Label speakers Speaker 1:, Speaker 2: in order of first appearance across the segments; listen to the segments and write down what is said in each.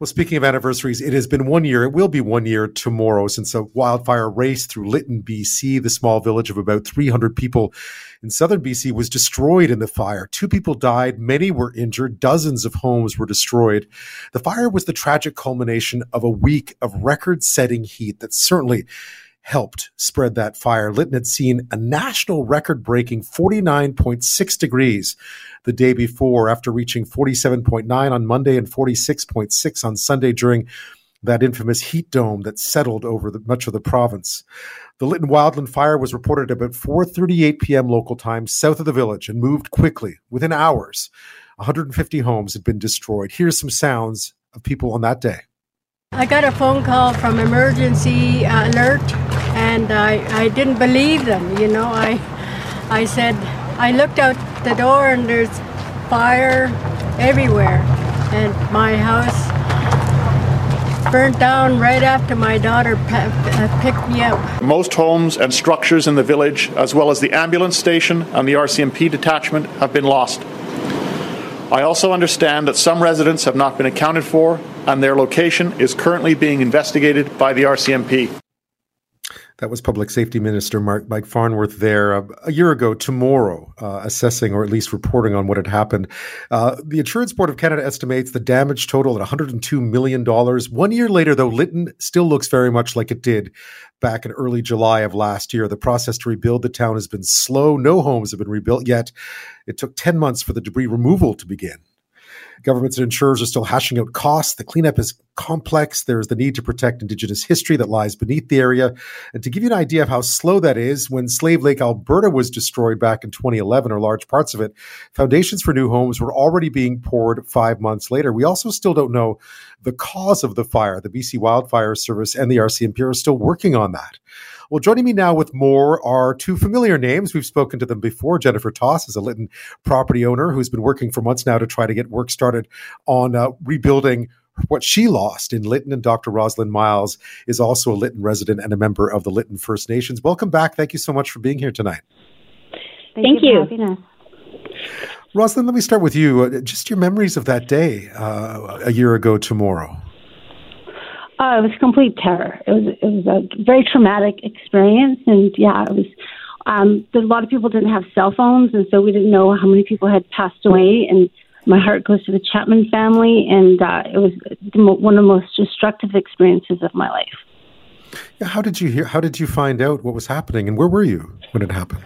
Speaker 1: Well, speaking of anniversaries, it has been one year. It will be one year tomorrow since a wildfire raced through Lytton, BC. The small village of about 300 people in southern BC was destroyed in the fire. Two people died, many were injured, dozens of homes were destroyed. The fire was the tragic culmination of a week of record setting heat that certainly helped spread that fire. Had seen a national record breaking 49.6 degrees the day before after reaching 47.9 on Monday and 46.6 on Sunday during that infamous heat dome that settled over the, much of the province. The Lytton Wildland fire was reported about 4:38 p.m. local time south of the village and moved quickly within hours. 150 homes had been destroyed. Here's some sounds of people on that day.
Speaker 2: I got a phone call from emergency uh, alert and I, I didn't believe them, you know. I I said I looked out the door and there's fire everywhere and my house burnt down right after my daughter uh, picked me up.
Speaker 3: Most homes and structures in the village, as well as the ambulance station and the RCMP detachment, have been lost. I also understand that some residents have not been accounted for, and their location is currently being investigated by the RCMP.
Speaker 1: That was Public Safety Minister Mark, Mike Farnworth there uh, a year ago tomorrow, uh, assessing or at least reporting on what had happened. Uh, the Insurance Board of Canada estimates the damage total at $102 million. One year later, though, Lytton still looks very much like it did back in early July of last year. The process to rebuild the town has been slow. No homes have been rebuilt yet. It took 10 months for the debris removal to begin. Governments and insurers are still hashing out costs. The cleanup is complex. There's the need to protect Indigenous history that lies beneath the area. And to give you an idea of how slow that is, when Slave Lake, Alberta was destroyed back in 2011, or large parts of it, foundations for new homes were already being poured five months later. We also still don't know the cause of the fire. The BC Wildfire Service and the RCMP are still working on that. Well, joining me now with more are two familiar names. We've spoken to them before. Jennifer Thoss is a Lytton property owner who's been working for months now to try to get work started on uh, rebuilding what she lost in Lytton. And Dr. Rosalin Miles is also a Lytton resident and a member of the Lytton First Nations. Welcome back. Thank you so much for being here tonight.
Speaker 4: Thank, Thank you. you.
Speaker 1: Rosalin, let me start with you. Uh, just your memories of that day uh, a year ago tomorrow.
Speaker 4: Uh, it was complete terror. It was it was a very traumatic experience, and yeah, it was. Um, a lot of people didn't have cell phones, and so we didn't know how many people had passed away. And my heart goes to the Chapman family, and uh, it was one of the most destructive experiences of my life.
Speaker 1: Yeah, how did you hear? How did you find out what was happening, and where were you when it happened?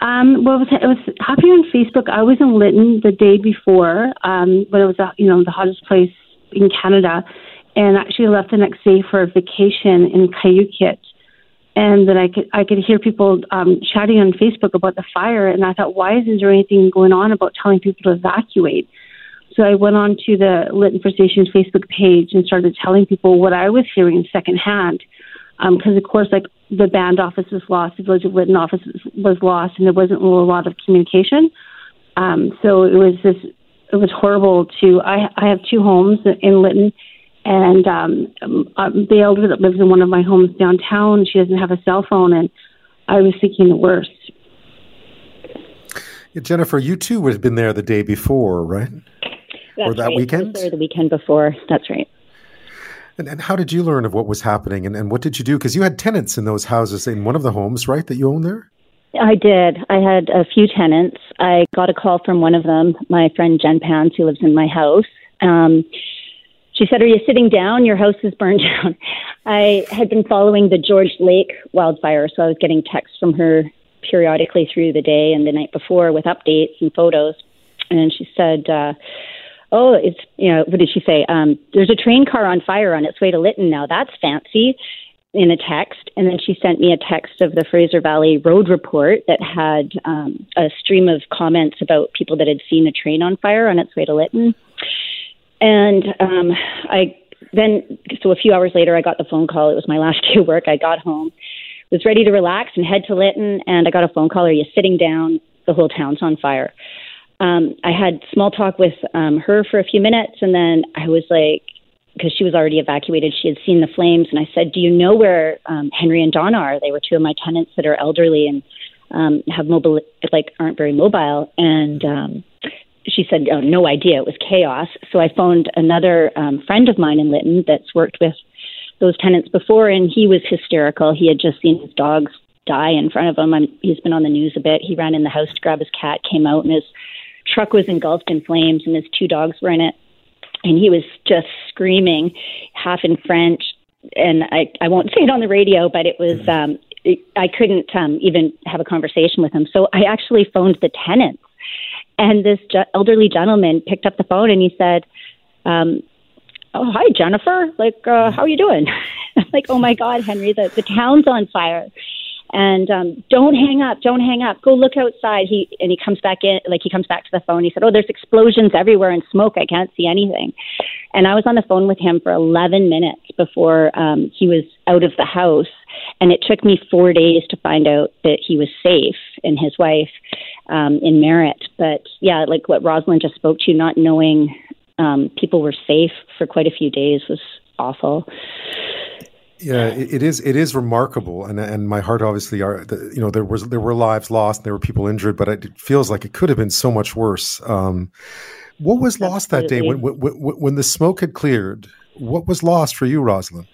Speaker 4: Um, well, it was, it was happening on Facebook. I was in Lytton the day before, um, but it was uh, you know the hottest place in Canada, and actually left the next day for a vacation in Kayukit. And then I could I could hear people um, chatting on Facebook about the fire, and I thought, why isn't there anything going on about telling people to evacuate? So I went on to the Lytton First Nations Facebook page and started telling people what I was hearing secondhand. Because um, of course, like the band office was lost, the Village of Lytton office was lost, and there wasn't a lot of communication. Um, so it was this. It was horrible to. I I have two homes in Lytton, and um, um, the elder that lives in one of my homes downtown, she doesn't have a cell phone, and I was thinking the worst.
Speaker 1: Yeah, Jennifer, you too would have been there the day before, right?
Speaker 5: That's
Speaker 1: or that
Speaker 5: right.
Speaker 1: weekend?
Speaker 5: Or the weekend before. That's right.
Speaker 1: And, and how did you learn of what was happening, and, and what did you do? Because you had tenants in those houses in one of the homes, right, that you own there?
Speaker 5: I did. I had a few tenants. I got a call from one of them, my friend Jen Pans, who lives in my house. Um, she said, Are you sitting down? Your house is burned down. I had been following the George Lake wildfire, so I was getting texts from her periodically through the day and the night before with updates and photos. And she said, uh, Oh, it's, you know, what did she say? Um, there's a train car on fire on its way to Lytton now. That's fancy in a text. And then she sent me a text of the Fraser Valley Road Report that had um, a stream of comments about people that had seen a train on fire on its way to Lytton. And um, I then, so a few hours later, I got the phone call. It was my last day of work. I got home, was ready to relax and head to Lytton, and I got a phone call. Are you sitting down? The whole town's on fire. Um, I had small talk with um, her for a few minutes, and then I was like, because she was already evacuated, she had seen the flames, and I said, "Do you know where um, Henry and Donna are? They were two of my tenants that are elderly and um, have mobile, like aren't very mobile." And um, she said, oh, no idea. It was chaos. So I phoned another um, friend of mine in Lytton that's worked with those tenants before, and he was hysterical. He had just seen his dogs die in front of him. I'm, he's been on the news a bit. He ran in the house to grab his cat, came out, and his truck was engulfed in flames, and his two dogs were in it. And he was just screaming, half in French. And I, I won't say it on the radio, but it was um, I couldn't um, even have a conversation with him. So I actually phoned the tenants, and this elderly gentleman picked up the phone and he said, um, "Oh, hi, Jennifer. Like, uh, how are you doing?" Like, "Oh my God, Henry, the the town's on fire." and um, don't hang up, don't hang up. Go look outside. He and he comes back in, like he comes back to the phone. He said, "Oh, there's explosions everywhere and smoke. I can't see anything." And I was on the phone with him for 11 minutes before um, he was out of the house, and it took me four days to find out that he was safe and his wife um, in Merritt. But yeah, like what Rosalin just spoke to, not knowing um, people were safe for quite a few days was awful.
Speaker 1: Yeah, it, it is. It is remarkable, and and my heart obviously are. You know, there was there were lives lost, and there were people injured, but it feels like it could have been so much worse. Um, what was lost that day when, when when the smoke had cleared? What was lost for you, Rosalin?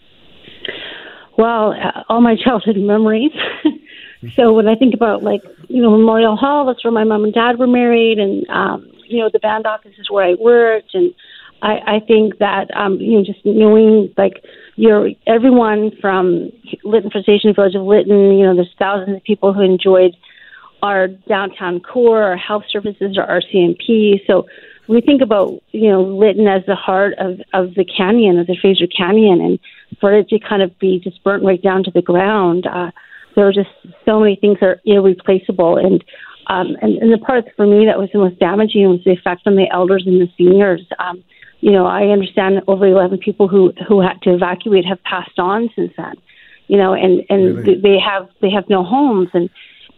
Speaker 4: Well, uh, all my childhood memories. so when I think about like you know Memorial Hall, that's where my mom and dad were married, and um, you know the band office is where I worked, and I, I think that um, you know just knowing like you're everyone from Lytton First Nation Village of Lytton, you know, there's thousands of people who enjoyed our downtown core, our health services, our RCMP. So we think about, you know, Lytton as the heart of, of the canyon, of the Fraser Canyon, and for it to kind of be just burnt right down to the ground, uh, there were just so many things that are irreplaceable. And, um, and, and the part for me that was the most damaging was the effect on the elders and the seniors. Um, you know, I understand over 11 people who who had to evacuate have passed on since then. You know, and and really? they have they have no homes and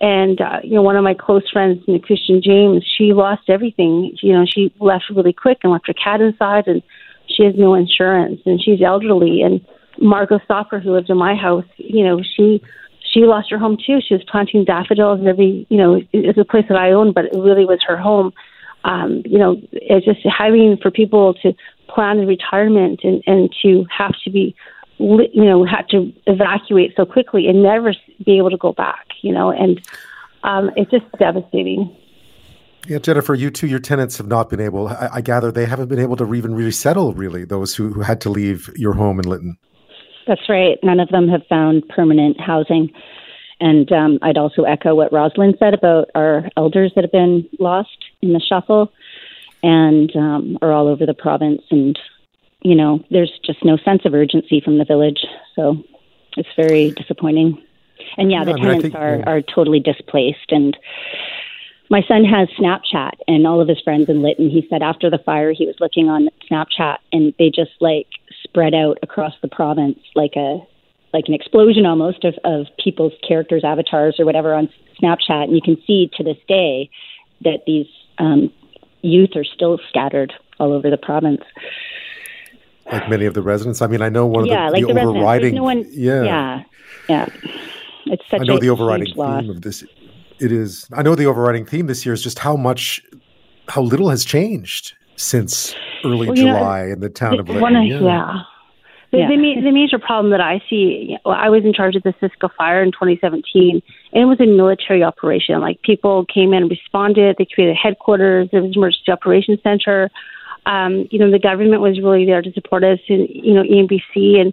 Speaker 4: and uh, you know one of my close friends, Christian James, she lost everything. You know, she left really quick and left her cat inside, and she has no insurance, and she's elderly. And Margot Stopper, who lived in my house, you know, she she lost her home too. She was planting daffodils every, you know, it's a place that I own, but it really was her home um, you know, it's just having for people to plan the retirement and, and to have to be, you know, had to evacuate so quickly and never be able to go back, you know, and um, it's just devastating.
Speaker 1: Yeah, Jennifer, you too, your tenants have not been able, I, I gather they haven't been able to even resettle, really, those who, who had to leave your home in Lytton.
Speaker 5: That's right. None of them have found permanent housing. And um, I'd also echo what Rosalin said about our elders that have been lost in the shuffle and um, are all over the province. And, you know, there's just no sense of urgency from the village. So it's very disappointing. And yeah, the tenants think, are, yeah. are totally displaced. And my son has Snapchat and all of his friends in Lytton. He said after the fire, he was looking on Snapchat and they just like spread out across the province like a like an explosion almost of, of people's characters, avatars, or whatever on Snapchat. And you can see to this day that these um, youth are still scattered all over the province.
Speaker 1: Like many of the residents. I mean, I know one of
Speaker 5: yeah,
Speaker 1: the,
Speaker 5: like
Speaker 1: the,
Speaker 5: the
Speaker 1: overriding.
Speaker 5: No one,
Speaker 1: yeah,
Speaker 5: yeah, yeah. It's such
Speaker 1: I know
Speaker 5: a
Speaker 1: the overriding theme
Speaker 5: loss.
Speaker 1: of this. It is. I know the overriding theme this year is just how much, how little has changed since early well, July know, in the town of Lytton.
Speaker 4: yeah. yeah. The, yeah. the, the, major problem that I see, well, I was in charge of the Cisco fire in 2017, and it was a military operation. Like people came in and responded. They created headquarters. There was an emergency operations center. Um, you know, the government was really there to support us, and you know, EMBC and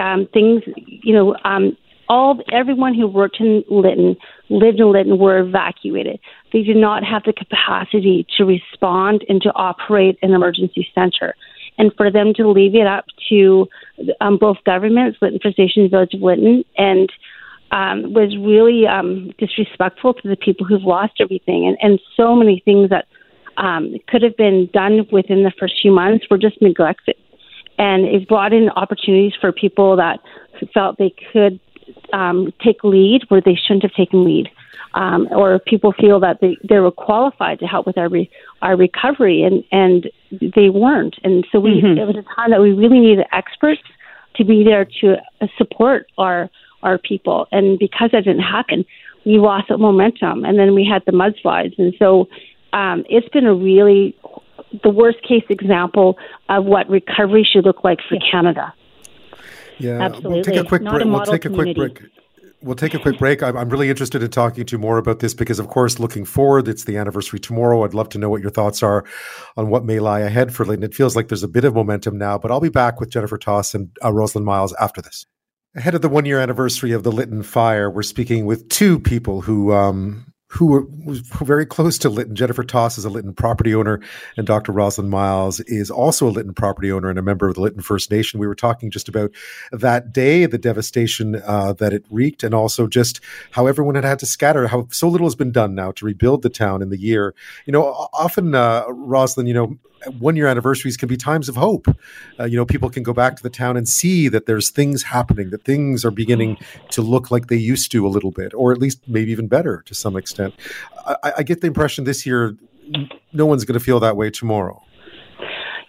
Speaker 4: um, things. You know, um, all everyone who worked in Lytton, lived in Lytton, were evacuated. They did not have the capacity to respond and to operate an emergency center. And for them to leave it up to um, both governments, Lytton First Nation Village of Lytton, and um, was really um, disrespectful to the people who've lost everything, and, and so many things that um, could have been done within the first few months were just neglected, and it brought in opportunities for people that felt they could um, take lead where they shouldn't have taken lead um, or people feel that they, they were qualified to help with our re, our recovery, and and they weren't. And so we mm-hmm. it was a time that we really needed experts to be there to uh, support our our people. And because that didn't happen, we lost momentum, and then we had the mudslides, and so um, it's been a really the worst case example of what recovery should look like for Canada.
Speaker 1: Yeah,
Speaker 5: Absolutely.
Speaker 1: we'll take a quick
Speaker 5: Not
Speaker 1: break. We'll take a quick break. We'll take a quick break. I'm, I'm really interested in talking to you more about this because, of course, looking forward, it's the anniversary tomorrow. I'd love to know what your thoughts are on what may lie ahead for Lytton. It feels like there's a bit of momentum now, but I'll be back with Jennifer Thoss and uh, Rosalin Miles after this. Ahead of the one year anniversary of the Lytton fire, we're speaking with two people who um, who were was very close to Lytton. Jennifer Thoss is a Lytton property owner, and Dr. Rosalin Miles is also a Lytton property owner and a member of the Lytton First Nation. We were talking just about that day, the devastation uh, that it wreaked, and also just how everyone had had to scatter, how so little has been done now to rebuild the town in the year. You know, often, uh, Rosalin, you know, one year anniversaries can be times of hope. Uh, you know, people can go back to the town and see that there's things happening, that things are beginning to look like they used to a little bit, or at least maybe even better to some extent. I, I get the impression this year, no one's going to feel that way tomorrow.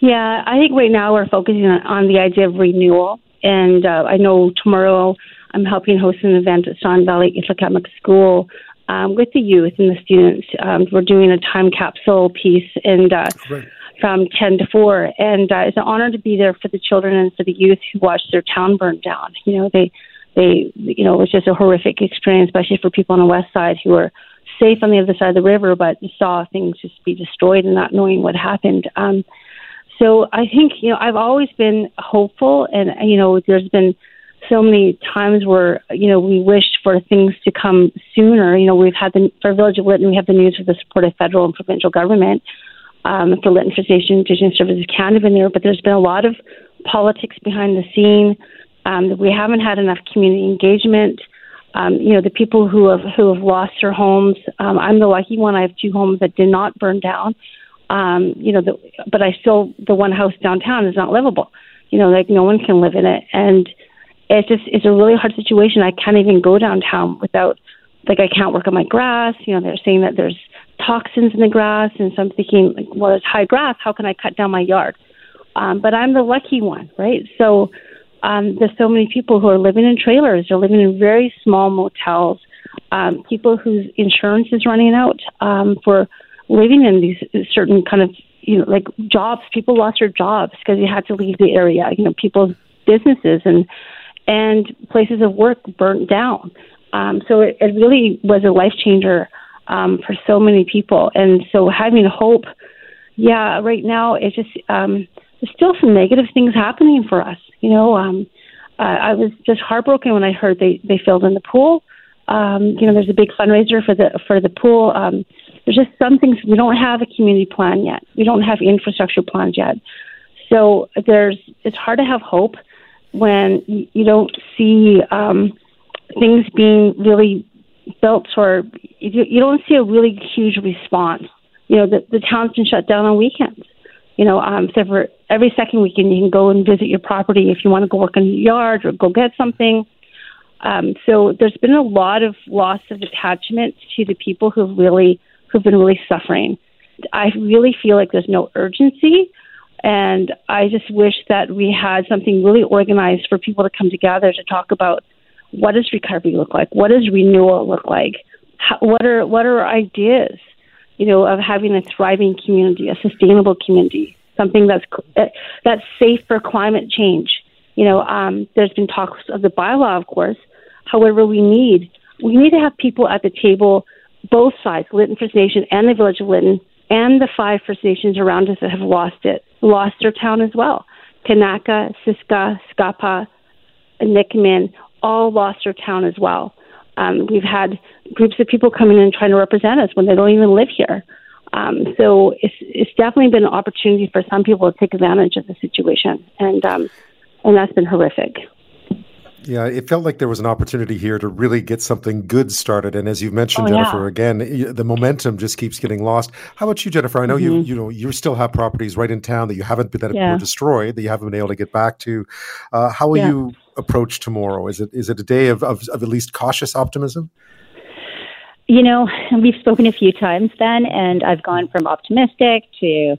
Speaker 4: Yeah, I think right now we're focusing on, on the idea of renewal. And uh, I know tomorrow I'm helping host an event at Stein Valley Nlakapamux School um, with the youth and the students. Um, we're doing a time capsule piece and uh,
Speaker 1: Right.
Speaker 4: From 10 to 4. And uh, it's an honor to be there for the children and for the youth who watched their town burn down. You know, they, they, you know, it was just a horrific experience, especially for people on the west side who were safe on the other side of the river, but saw things just be destroyed and not knowing what happened. Um, so I think you know I've always been hopeful, and you know there's been so many times where you know we wished for things to come sooner. You know we've had the for Village of Lytton, we have the news for the support of federal and provincial government. Um, for Lytton First Nation Indigenous Services Canada been there, but there's been a lot of politics behind the scene. Um, we haven't had enough community engagement. Um, you know the people who have who have lost their homes. Um, I'm the lucky one. I have two homes that did not burn down um, you know, the, but I still the one house downtown is not livable. You know, like no one can live in it, and it's just it's a really hard situation. I can't even go downtown without like I can't work on my grass. You know, they're saying that there's toxins in the grass, and so I'm thinking, like, well, it's high grass. How can I cut down my yard? Um, but I'm the lucky one, right? So um, there's so many people who are living in trailers. They're living in very small motels. Um, people whose insurance is running out um, for living in these certain kind of you know like jobs. People lost their jobs because they had to leave the area. You know, people's businesses and and places of work burnt down. Um, so it, it really was a life changer um, for so many people. And so having hope, yeah, right now it's just um, there's still some negative things happening for us. You know, um, uh, I was just heartbroken when I heard they they filled in the pool. Um, you know, there's a big fundraiser for the for the pool. Um, there's just some things we don't have a community plan yet. We don't have infrastructure plans yet. So there's it's hard to have hope when you, don't see um, things being really built or you, you don't see a really huge response. You know, the, the town's been shut down on weekends. You know, um, so for every second weekend you can go and visit your property if you want to go work in your yard or go get something. Um, so there's been a lot of loss of attachment to the people who've really who've been really suffering. I really feel like there's no urgency, and I just wish that we had something really organized for people to come together to talk about what does recovery look like, what does renewal look like, How, what are what are ideas, you know, of having a thriving community, a sustainable community, something that's that's safe for climate change. You know, um, there's been talks of the bylaw, of course. However, we need we need to have people at the table, both sides, Lytton First Nation and the Village of Lytton, and the five First Nations around us that have lost it, lost their town as well. Kanaka, Siska, Skuppah, Nicomen all lost their town as well. Um, we've had groups of people coming in and trying to represent us when they don't even live here. Um, so it's it's definitely been an opportunity for some people to take advantage of the situation, and um, and that's been horrific.
Speaker 1: Yeah, it felt like there was an opportunity here to really get something good started. And as you've mentioned,
Speaker 4: Oh,
Speaker 1: Jennifer,
Speaker 4: yeah.
Speaker 1: again, the momentum just keeps getting lost. How about you, Jennifer? I know you you know you still have properties right in town that you haven't been that
Speaker 5: Mm-hmm. Yeah.
Speaker 1: were destroyed that you haven't been able to get back to. Uh, how will
Speaker 5: Yeah.
Speaker 1: you approach tomorrow? Is it is it a day of, of, of at least cautious optimism?
Speaker 5: You know, we've spoken a few times then, and I've gone from optimistic to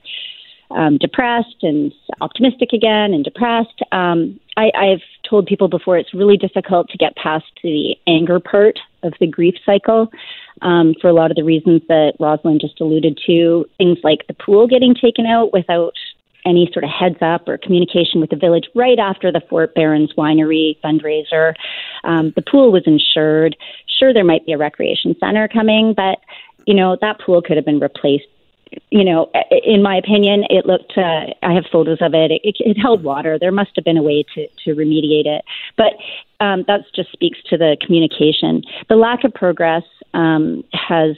Speaker 5: um, depressed and optimistic again and depressed. Um, I, I've told people before it's really difficult to get past the anger part of the grief cycle um, for a lot of the reasons that Rosalin just alluded to. Things like the pool getting taken out without any sort of heads up or communication with the village right after the Fort Berens Winery fundraiser. Um, the pool was insured. Sure, there might be a recreation center coming, but you know that pool could have been replaced you know, in my opinion, it looked. Uh, I have photos of it. it. It held water. There must have been a way to to remediate it, but um, that just speaks to the communication. The lack of progress um, has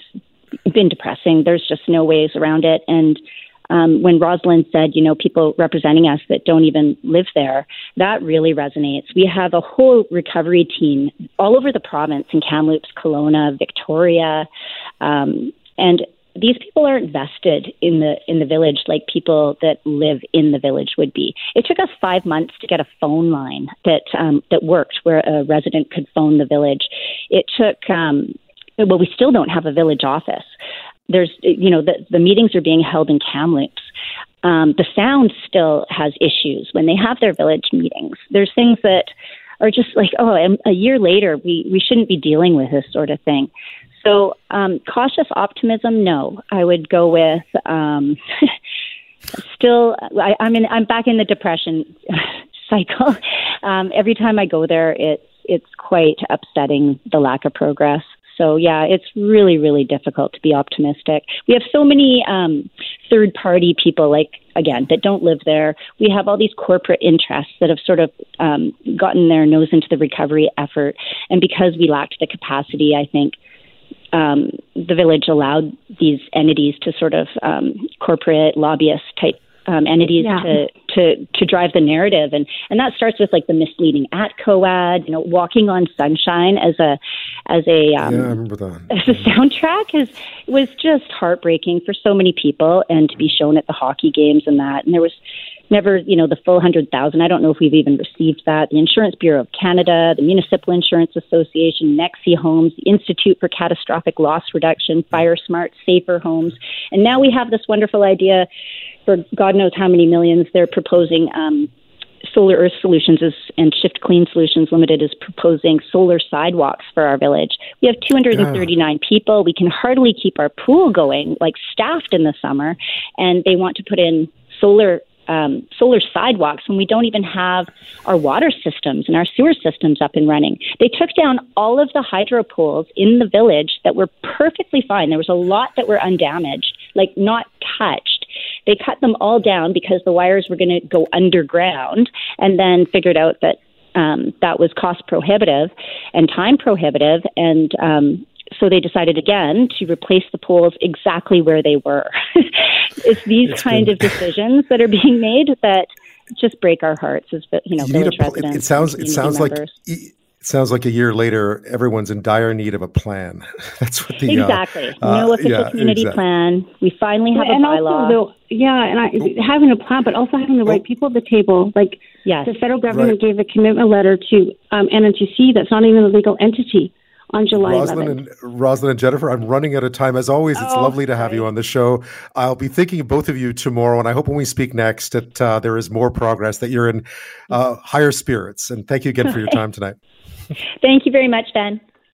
Speaker 5: been depressing. There's just no ways around it, and. Um, when Rosalin said, you know, people representing us that don't even live there, that really resonates. We have a whole recovery team all over the province in Kamloops, Kelowna, Victoria, um, and these people aren't vested in the in the village like people that live in the village would be. It took us five months to get a phone line that um, that worked, where a resident could phone the village. It took um, well, we still don't have a village office. There's you know the the meetings are being held in Kamloops. Um, the sound still has issues when they have their village meetings. There's things that are just like, oh, a year later, we, we shouldn't be dealing with this sort of thing. So, um, cautious optimism, no. I would go with um, still. I, I'm in. I'm back in the depression cycle. Um, every time I go there, it's it's quite upsetting the lack of progress. So yeah, it's really really difficult to be optimistic. We have so many um, third party people, like again, that don't live there. We have all these corporate interests that have sort of um, gotten their nose into the recovery effort, and because we lacked the capacity, I think um, the village allowed these entities to sort of um, corporate lobbyist type um, entities yeah. to, to to drive the narrative, and and that starts with like the misleading ATCO, ad, you know, walking on sunshine as a as a um, yeah, I remember that. as a soundtrack is was just heartbreaking for so many people, and to be shown at the hockey games and that, and there was never, you know, the full hundred thousand. I don't know if we've even received that. The Insurance Bureau of Canada, the Municipal Insurance Association, Nexii Homes, the Institute for Catastrophic Loss Reduction, Fire Smart, Safer Homes, and now we have this wonderful idea for God knows how many millions they're proposing. Um, Solar Earth Solutions is, and Shift Clean Solutions Limited is proposing solar sidewalks for our village. We have 239 yeah. people. We can hardly keep our pool going, like staffed in the summer, and they want to put in solar um, solar sidewalks when we don't even have our water systems and our sewer systems up and running. They took down all of the hydro poles in the village that were perfectly fine. There was a lot that were undamaged, like not touched. They cut them all down because the wires were going to go underground and then figured out that um, that was cost prohibitive and time prohibitive and um, so they decided again to replace the poles exactly where they were. it's these it's kind been... of decisions that are being made that just break our hearts as you know you village a, residents.
Speaker 1: It sounds it sounds members. like it sounds like a year later everyone's in dire need of a plan. That's what the
Speaker 5: uh, exactly uh, no official yeah, community exactly. plan. We finally have
Speaker 4: and
Speaker 5: a bylaw.
Speaker 4: Also, yeah, and I, having a plan, but also having the right oh. people at the table. Like yes. the federal government right. gave a commitment letter to um, NNTC that's not even a legal entity on July
Speaker 1: Rosalin 11th. And, Rosalin and Jennifer, I'm running out of time. As always, it's oh, lovely to have you on the show. I'll be thinking of both of you tomorrow, and I hope when we speak next that uh, there is more progress, that you're in uh, higher spirits. And thank you again for your time tonight.
Speaker 5: thank you very much, Ben.